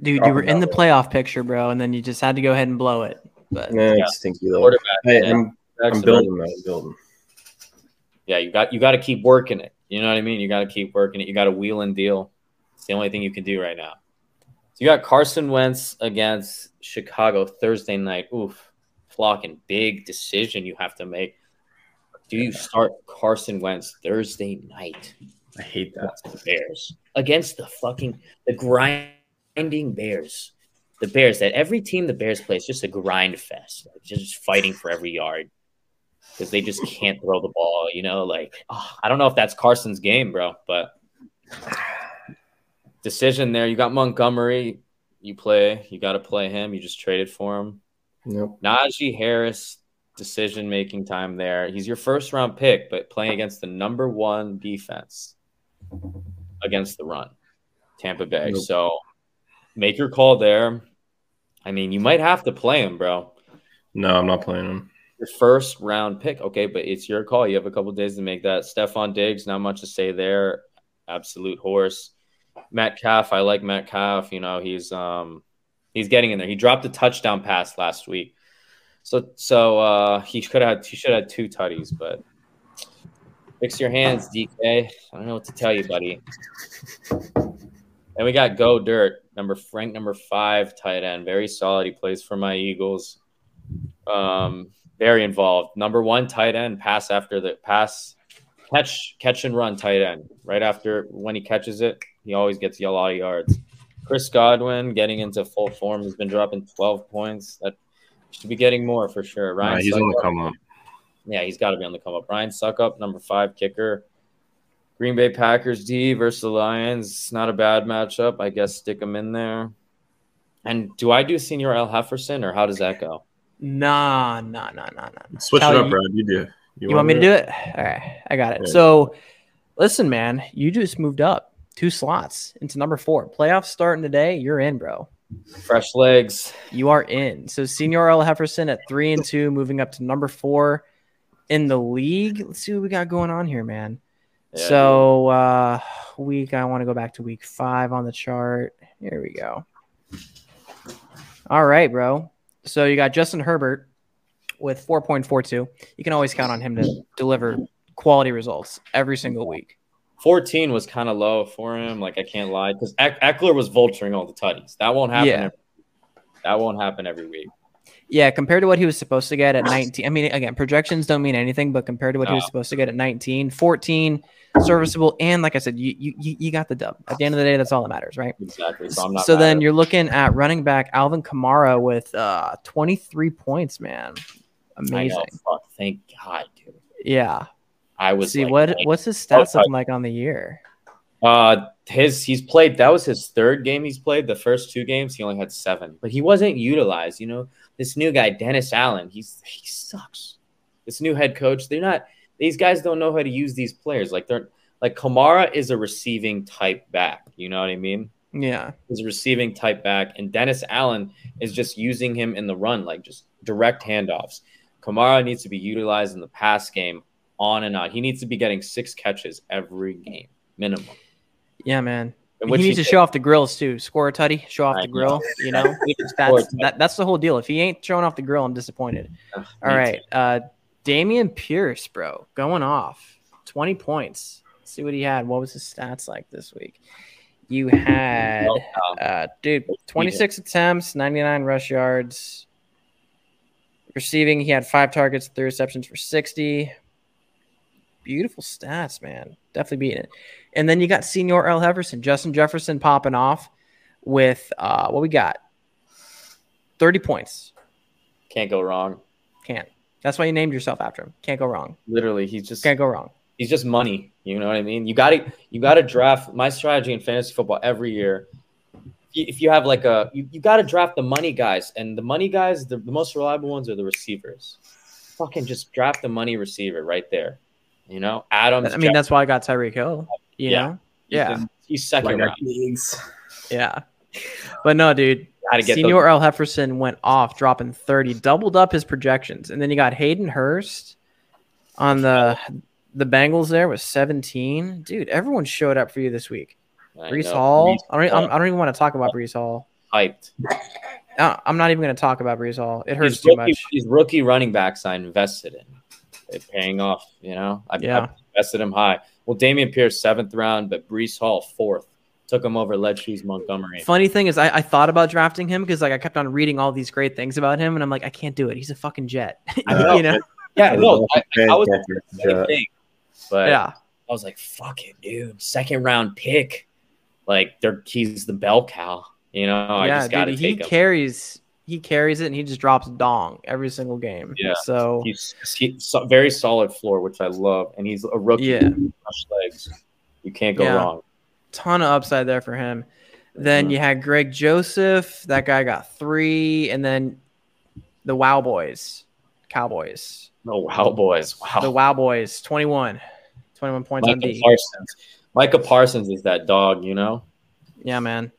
Dude, you were in the playoff picture, bro, and then you just had to go ahead and blow it. But yeah, yeah. stinky though. Hey, I'm, I'm building that. I'm building yeah, you got you got to keep working it. You know what I mean? You got to keep working it. You got to wheel and deal. It's the only thing you can do right now. So you got Carson Wentz against Chicago Thursday night. Oof, flocking big decision you have to make. Do you start Carson Wentz Thursday night? I hate that. The Bears against the fucking the grinding Bears. The Bears that every team the Bears play is just a grind fest, just fighting for every yard because they just can't throw the ball. You know, like oh, I don't know if that's Carson's game, bro, but decision there. You got Montgomery. You play. You got to play him. You just traded for him. Nope. Najee Harris decision making time there. He's your first round pick, but playing against the number one defense against the run, Tampa Bay. Nope. So make your call there. I mean, you might have to play him, bro. No, I'm not playing him your first round pick. Okay, but it's your call. You have a couple days to make that. Stefon Diggs, not much to say there. Absolute horse. Metcalf, I like Metcalf. You know, he's um he's getting in there. He dropped a touchdown pass last week. So so uh he could have he should have two tutties, but fix your hands, DK. I don't know what to tell you, buddy. And we got Goedert, number Frank, number five, tight end. Very solid. He plays for my Eagles. Um, very involved. Number one tight end, pass after the pass, catch, catch and run tight end. Right after when he catches it, he always gets a lot of yards. Chris Godwin getting into full form He's been dropping 12 points. That should be getting more for sure. Ryan, nah, he's Succop, on the come up. Yeah, he's got to be on the come up. Ryan Succop, number five kicker. Green Bay Packers D versus the Lions. Not a bad matchup. I guess stick them in there. And do I do Senor El Hefferson or how does that go? Nah, nah, nah, nah, nah. Switch Cal, it up, you- Brad. You do. You, want me to do it? All right, I got it. Yeah. So, listen, man, you just moved up two slots into number four. Playoffs starting today. You're in, bro. Fresh legs. You are in. So, Senor El Hefferson at three and two, moving up to number four in the league. Let's see what we got going on here, man. Yeah, so, uh, week, I want to go back to week five on the chart. Here we go. All right, bro. So, you got Justin Herbert with 4.42. You can always count on him to deliver quality results every single week. 14 was kind of low for him. Like I can't lie, because Ekeler was vulturing all the tutties. That won't happen. Yeah. Every, that won't happen every week. Yeah, compared to what he was supposed to get at 19. I mean, again, projections don't mean anything, but compared to what he was supposed to get at 19, 14, serviceable, and like I said, you you you you got the dub. At the end of the day, that's all that matters, right? Exactly. So I'm not. So then you're looking at running back Alvin Kamara with uh 23 points, man. it. I know, Amazing. fuck, thank God, dude. Yeah. I was See like, what like, what's his stats Oh, looking like on the year? Uh, his he's played. That was his third game he's played. The first two games he only had seven, but he wasn't utilized. You know, this new guy Dennis Allen, he's he sucks. This new head coach, they're not. These guys don't know how to use these players. Like they're like Kamara is a receiving type back. You know what I mean? Yeah. He's a receiving type back, and Dennis Allen is just using him in the run, like just direct handoffs. Kamara needs to be utilized in the pass game on and on. He needs to be getting six catches every game minimum. Yeah, man. And He needs to did. show off the grills too. Score a tutty, show off I the know. grill, you know? He did score a That's that, that's the whole deal. If he ain't showing off the grill, I'm disappointed. All me. Uh Dameon Pierce, bro, going off. 20 points. Let's see what he had. What was his stats like this week? You had. Oh, uh dude, 26 attempts, 99 rush yards. Receiving, he had five targets, three receptions for 60. Beautiful stats, man. Definitely beating it. And then you got Senor El Jefferson, Justin Jefferson popping off with uh what we got? 30 points. Can't go wrong. Can't. That's why you named yourself after him. Can't go wrong. Literally, he's just Can't go wrong. he's just money. You know what I mean? You got to you got to draft. My strategy in fantasy football every year. If you, have like a you, you got to draft the money guys, and the money guys, the, the most reliable ones are the receivers. Fucking just draft the money receiver right there. You know, Adams. I mean, that's why I got Tyreek Hill. You Yeah. know? Yeah. he's, he's second Like round. leagues. Yeah. But no, dude. Got to get Senor El Hefferson went off, dropping 30, doubled up his projections. And then you got Hayden Hurst on the the Bengals there with 17. Dude, everyone showed up for you this week. those. I Brees know. Hall. I don't, I'm, don't even want to talk about Breece Hall. hyped. Uh, I'm not even going to talk about Breece Hall. It hurts These too much. these rookie running backs I invested in. They're paying off, you know. I, Yeah. I invested him high. Well, Dameon Pierce seventh round, but Breece Hall fourth. Took him over Led Shoes Montgomery. Funny thing is, I, I thought about drafting him because like I kept on reading all these great things about him, and I'm like, I can't do it. He's a fucking jet. I know. you know? Yeah, no, I, I was the same thing, but Yeah. I was like, "Fuck it, dude! Second round pick, like they're he's the bell cow." You know, I yeah, just got to dude, he take him. carries he carries it and he just drops dong every single game. Yeah. So He's, he's very solid floor, which I love, and he's a rookie. Yeah. Legs, you can't go Yeah. wrong. ton of upside there for him. Then Mhm. you had Greg Joseph. That guy got three, and then the Wow Boys, Cowboys. Oh wow, boys! Wow. The Wow, Boys, 21. 21 points on Micah D. Parsons. Micah Parsons is that dog, you know. Yeah, man.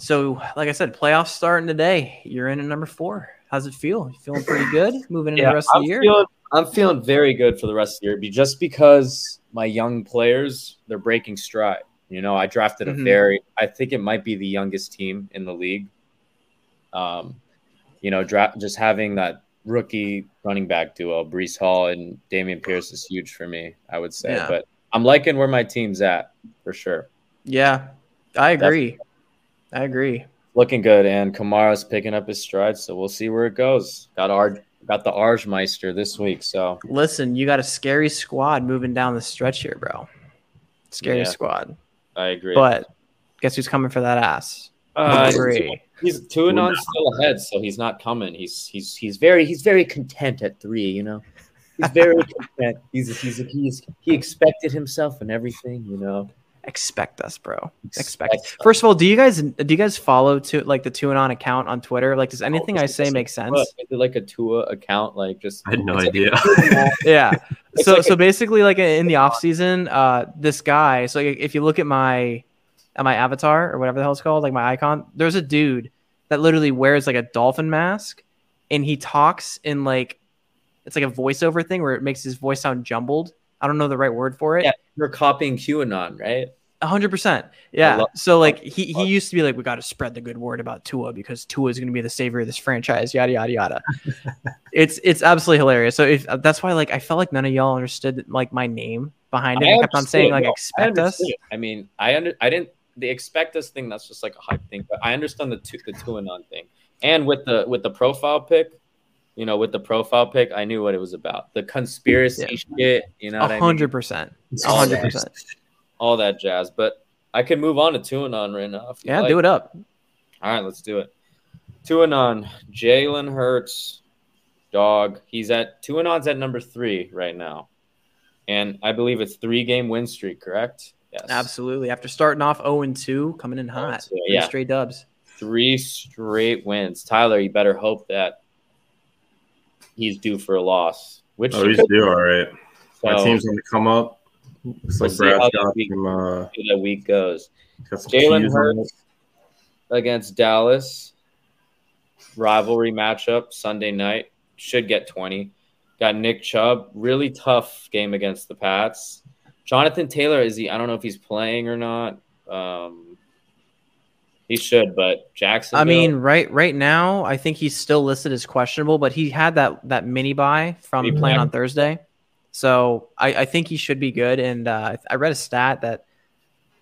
So, like I said, playoffs starting today. You're in at number four. How's it feel? You feeling pretty good moving into the rest of I'm the year? feeling, I'm feeling very good for the rest of the year, be- just because my young players they're breaking stride. You know, I drafted a Mhm. very, I think it might be the youngest team in the league. Um, you know, draft just having that rookie running back duo, Breece Hall and Dameon Pierce, is huge for me. I would say, Yeah. but I'm liking where my team's at for sure. yeah, I agree. I agree. Looking good, and Kamara's picking up his stride, so we'll see where it goes. Got our got the Arjmeister this week, so Listen, you got a scary squad moving down the stretch here, bro. Scary Yeah. squad. I agree. But guess who's coming for that ass? Uh, Three. He's two and on still ahead, so he's not coming. He's he's he's very he's very content at three. You know, he's very content. He's he's he's he expected himself and everything, you know. Expect us, bro. Expect Expect. First of all, do you guys do you guys follow to like the two and on account on Twitter? Like, does anything I say make sense? What, is it like a Tua account? Like just I had no it's like- idea. yeah. It's so like so a- basically, like in the off season, uh, this guy. So if you look at my at my avatar or whatever the hell it's called, like my icon, there's a dude that literally wears like a dolphin mask, and he talks in like it's like a voiceover thing where it makes his voice sound jumbled. I don't know the right word for it. Yeah. You're copying QAnon, right? Hundred percent. Yeah. love- so like he, he used to be like, we got to spread the good word about Tua because Tua is going to be the savior of this franchise. Yada yada yada. it's it's absolutely hilarious. So if that's why like I felt like none of y'all understood like my name behind it. I, kept on saying like no, I expect us. I mean, I under I didn't the expect us thing. That's just like a hype thing, but I understand the two the two and on thing. And with the with the profile pic, you know, with the profile pic, I knew what it was about. The conspiracy shit, you know, what I A mean? hundred percent. A hundred percent. All that jazz. But I can move on to two and on right now. Yeah, like. do it up. All right, let's do it. Two and on. Jalen Hurts, dog. He's at two and on's at number three right now, and I believe it's three game win streak. Correct? Yes. Absolutely. After starting off 0 and 2, coming in hot. Oh, three yeah. Straight dubs. Three straight wins. Tyler, you better hope that he's due for a loss. Which Oh, he's due all right. My so, team's going to come up. Looks We'll like see how Brad's that week- some, uh, see how that week goes. Jalen Hurts against Dallas. Rivalry matchup Sunday night. Should get 20. Got Nick Chubb. Really tough game against the Pats. Jonathan Taylor, is he? I don't know if he's playing or not. Um, he should, but Jackson. I mean, right right now, I think he's still listed as questionable, but he had that that mini bye from playing on Thursday, so I, I think he should be good. And uh, I read a stat that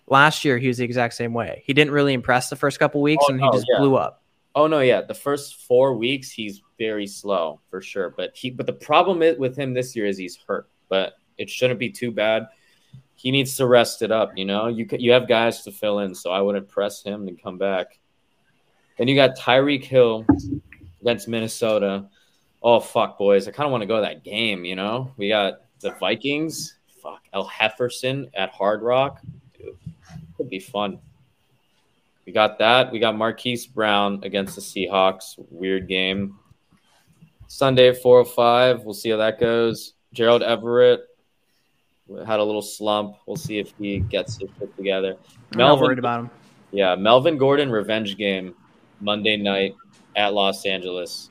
last year he was the exact same way. He didn't really impress the first couple weeks, Oh, and he no, just yeah. blew up. Oh no, yeah. The first four weeks he's very slow for sure. But he but the problem is, with him this year is he's hurt. But it shouldn't be too bad. He needs to rest it up. You know, you you have guys to fill in, so I wouldn't press him to come back. Then you got Tyreek Hill against Minnesota. Oh fuck, boys! I kind of want to go to that game. You know, we got the Vikings. Fuck, El Hefferson at Hard Rock. Dude, could be fun. We got that. We got Marquise Brown against the Seahawks. Weird game. Sunday at 405. We'll see how that goes. Gerald Everett had a little slump. We'll see if he gets it put together. I'm not worried about him. Yeah, Melvin Gordon revenge game Monday night at Los Angeles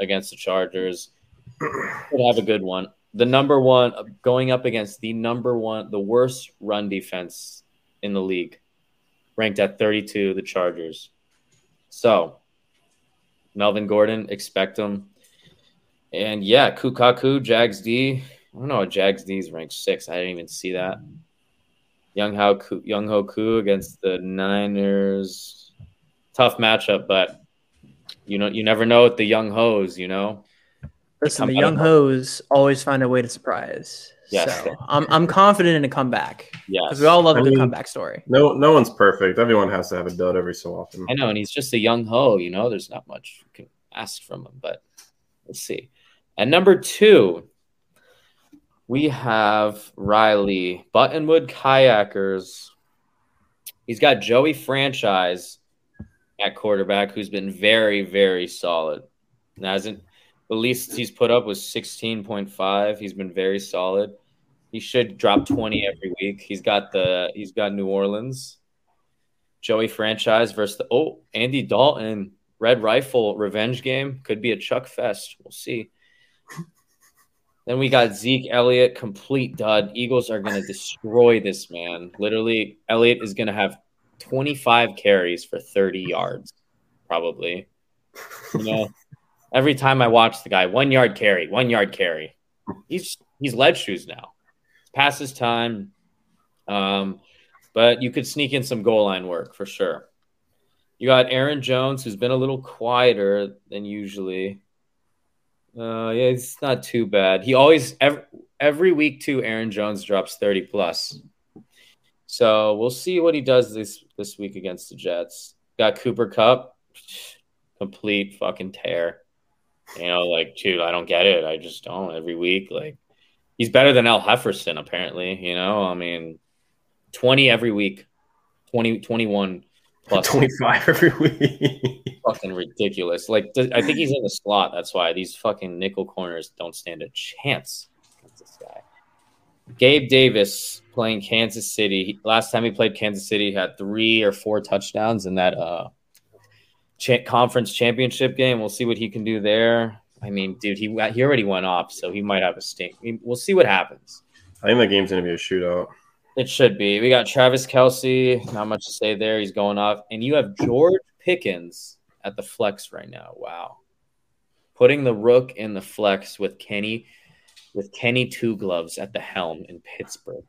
against the Chargers. Could have a good one. The number one going up against the number one, the worst run defense in the league, ranked at 32, the Chargers. So, Melvin Gordon, expect him. And yeah, Kukaku, Jags D. I don't know. What Jags D is ranked six. I didn't even see that. Young Ho Ku against the Niners. Tough matchup, but you know you never know with the young hoes. You know. Listen, the young of- hoes always find a way to surprise. Yes. So I'm I'm confident in a comeback Yeah. because we all love a I good mean- comeback story. No, no one's perfect. Everyone has to have a dud every so often. I know, and he's just a young ho. You know, there's not much you can ask from him, but we'll see. And number two, we have Riley Buttonwood Kayakers. He's got Joey Franchise at quarterback, who's been very, very solid. And hasn't the least he's put up was 16.5. He's been very solid. He should drop 20 every week. He's got the he's got New Orleans. Joey franchise versus the oh Andy Dalton Red Rifle revenge game could be a Chuck Fest. We'll see. Then we got Zeke Elliott, complete dud. Eagles are going to destroy this man. Literally, Elliott is going to have 25 carries for 30 yards, probably. You know, every time I watch the guy, one yard carry, one yard carry. He's he's lead shoes now. Past his time. Um, but you could sneak in some goal line work for sure. You got Aaron Jones, who's been a little quieter than usually. Uh, yeah, it's not too bad. He always every, every week too. Aaron Jones drops thirty plus. So we'll see what he does this this week against the Jets. Got Cooper Kupp, complete fucking tear. You know, like, dude, I don't get it. I just don't every week. Like, He's better than Al Hefferson, apparently. You know, I mean, 20 every week, 20, 21 plus 25 every week. fucking ridiculous. Like, th- I think he's in the slot. That's why these fucking nickel corners don't stand a chance against this guy. Gabe Davis playing Kansas City. Last time he played Kansas City, he had three or four touchdowns in that uh, cha- conference championship game. We'll see what he can do there. I mean, dude, he he already went off, so he might have a stink. I mean, We'll see what happens. I think that game's going to be a shootout. It should be. We got Travis Kelce. Not much to say there. He's going off. And you have George Pickens at the flex right now. Wow. Putting the rook in the flex with Kenny, with Kenny Two Gloves at the helm in Pittsburgh.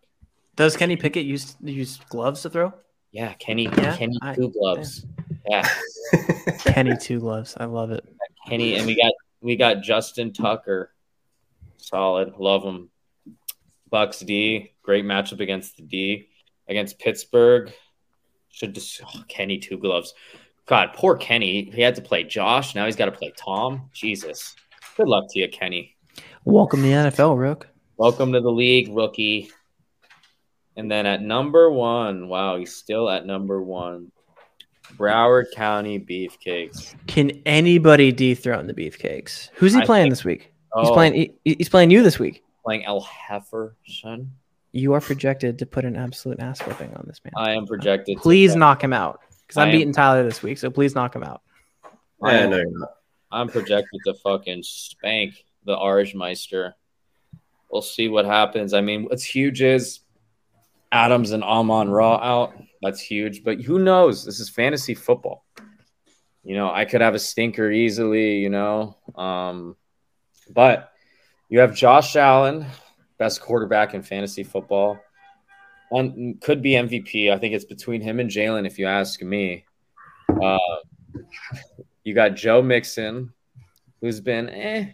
Does Kenny Pickett use use gloves to throw? Yeah, Kenny Yeah, Kenny I- Two Gloves. Yeah. Kenny two gloves. I love it. Kenny and we got we got Justin Tucker. Solid. Love him. Bucks D. Great matchup against the D. Against Pittsburgh. Should just oh, Kenny two gloves. God, poor Kenny. He had to play Josh. Now he's got to play Tom. Jesus. Good luck to you, Kenny. Welcome to the NFL, Rook. Welcome to the league, rookie. And then at number one, wow, he's still at number one. Broward County Beefcakes. Can anybody dethrone the Beefcakes? Who's he I playing think- this week? Oh, He's playing. He, he's playing you this week. playing El Hefferson. You are projected to put an absolute ass whipping on this man. I am projected. to- please knock him out because I I'm am- beating Tyler this week. So please knock him out. I yeah, am, no, you're not. I'm projected to fucking spank the Arjmeister. We'll see what happens. I mean, what's huge is Adams and Amon-Ra out. That's huge. But who knows? This is fantasy football. You know, I could have a stinker easily, you know. Um, but you have Josh Allen, best quarterback in fantasy football, and could be MVP. I think it's between him and Jalen, if you ask me. Uh, you got Joe Mixon, who's been, eh,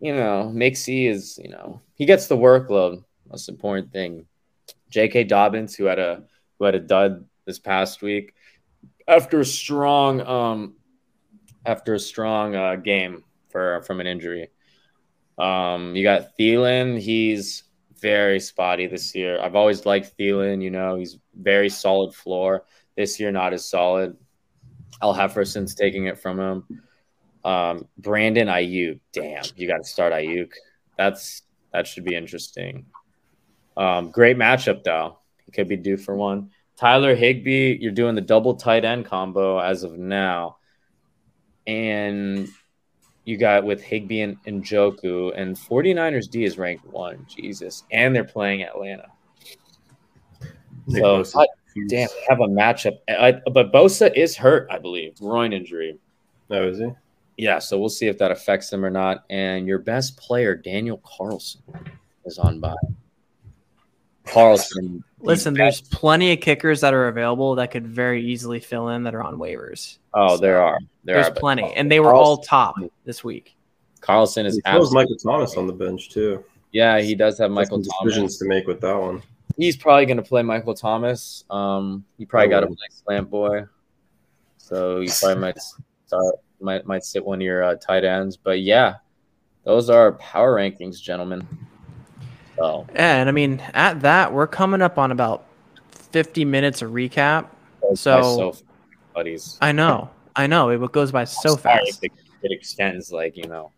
you know, Mixie is, you know, he gets the workload. Most important thing. J.K. Dobbins, who had a who had a dud this past week after a strong um after a strong uh, game for from an injury. Um, you got Thielen. He's very spotty this year. I've always liked Thielen. You know, he's very solid floor. This year, not as solid. Al Hefferson's taking it from him. Um, Brandon Aiyuk. Damn, you got to start Ayuk. That's that should be interesting. Um, great matchup though. He could be due for one. Tyler Higbee, you're doing the double tight end combo as of now, and you got with Higby and, and Njoku, and 49ers D is ranked one. Jesus, and they're playing Atlanta. So, I- Damn, have a matchup. I, but Bosa is hurt, I believe, groin injury. Oh, is he? Yeah, so we'll see if that affects him or not. And your best player, Daniel Carlson, is on bye. Carlson. the Listen, there's plenty of kickers that are available that could very easily fill in that are on waivers. Oh, there are. There There's are. but plenty, and they were all top this week. Carlson is He still has. Michael Thomas on the bench too. Yeah, he does have Michael Some decisions Thomas. to make with that one. He's probably going to play Michael Thomas. Um, you probably got to Probably. play Slant Boy, so you probably might start might might sit one of your uh, tight ends. But yeah, those are power rankings, gentlemen. So Yeah, and I mean, at that, we're coming up on about 50 minutes of recap. So- so buddies. I know, I know, it goes by so fast. It, it extends like you know.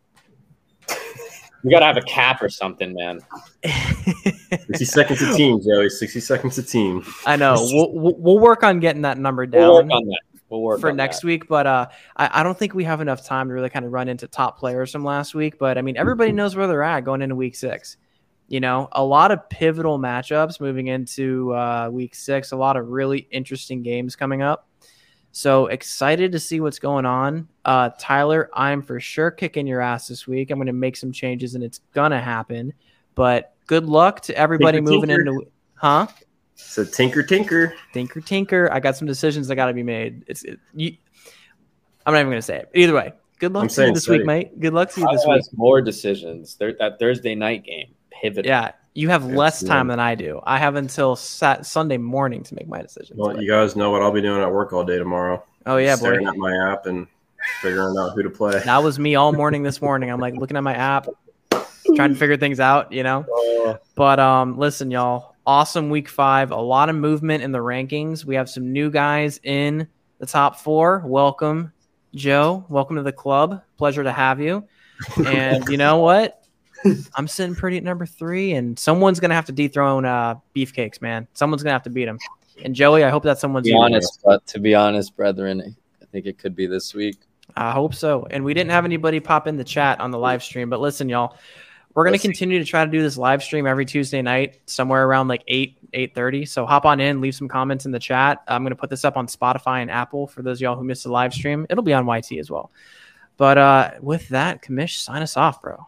We gotta have a cap or something, man. 60 seconds a team, Joey. 60 seconds a team. I know. We'll, we'll we'll work on getting that number down. We'll work down on that. We'll work for on next that. week, but uh, I, I don't think we have enough time to really kind of run into top players from last week. But I mean, everybody knows where they're at going into week six. You know, a lot of pivotal matchups moving into uh, week six. A lot of really interesting games coming up. So excited to see what's going on. Uh, Tyler, I'm for sure kicking your ass this week. I'm going to make some changes and it's going to happen. But good luck to everybody Tinker, moving tinker. into, huh? So tinker, tinker. Tinker, tinker. I got some decisions that got to be made. It's it, you. I'm not even going to say it. Either way, good luck I'm to you this say week, mate. Good luck to you Tyler this week. has more decisions. There, that Thursday night game, pivot. Yeah, you have Yes, less time than I do. I have until sat Sunday morning to make my decisions. Well, but- you guys know what I'll be doing at work all day tomorrow. oh yeah, boy. Staring at my app and figuring out who to play. That was me all morning this morning. I'm like looking at my app. trying to figure things out, you know. Oh, But um, listen, y'all, awesome week five. A lot of movement in the rankings. We have some new guys in the top four. Welcome, Joe. Welcome to the club. Pleasure to have you. And you know what? I'm sitting pretty at number three, and someone's gonna have to dethrone uh, beefcakes, man. Someone's gonna have to beat him. And Joey, I hope that someone's honest, but to be honest, brethren, I think it could be this week. I hope so. And we didn't have anybody pop in the chat on the live stream, but listen, y'all, we're gonna continue to try to do this live stream every Tuesday night, somewhere around like eight eight thirty. So hop on in, leave some comments in the chat. I'm gonna put this up on Spotify and Apple for those of y'all who missed the live stream. It'll be on YT as well. But uh, with that, Commish, sign us off, bro.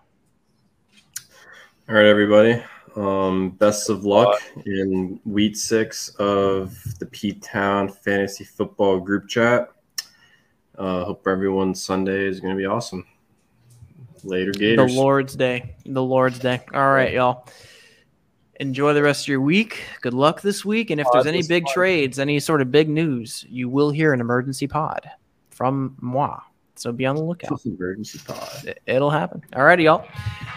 All right, everybody. Um, best of luck in week six of the P Town Fantasy Football group chat. Uh, hope everyone's Sunday is going to be awesome. Later, Gators. The Lord's Day. The Lord's Day. All right, y'all. Enjoy the rest of your week. Good luck this week. And if there's any big fun. trades, any sort of big news, you will hear an emergency pod from moi. So be on the lookout. Emergency pod. It- It'll happen. All righty, y'all.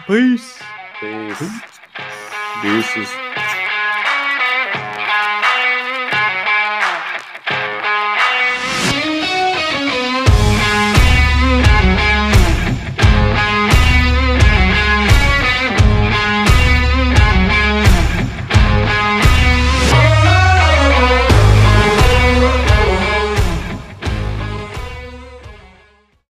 Peace. Peace. Deuces.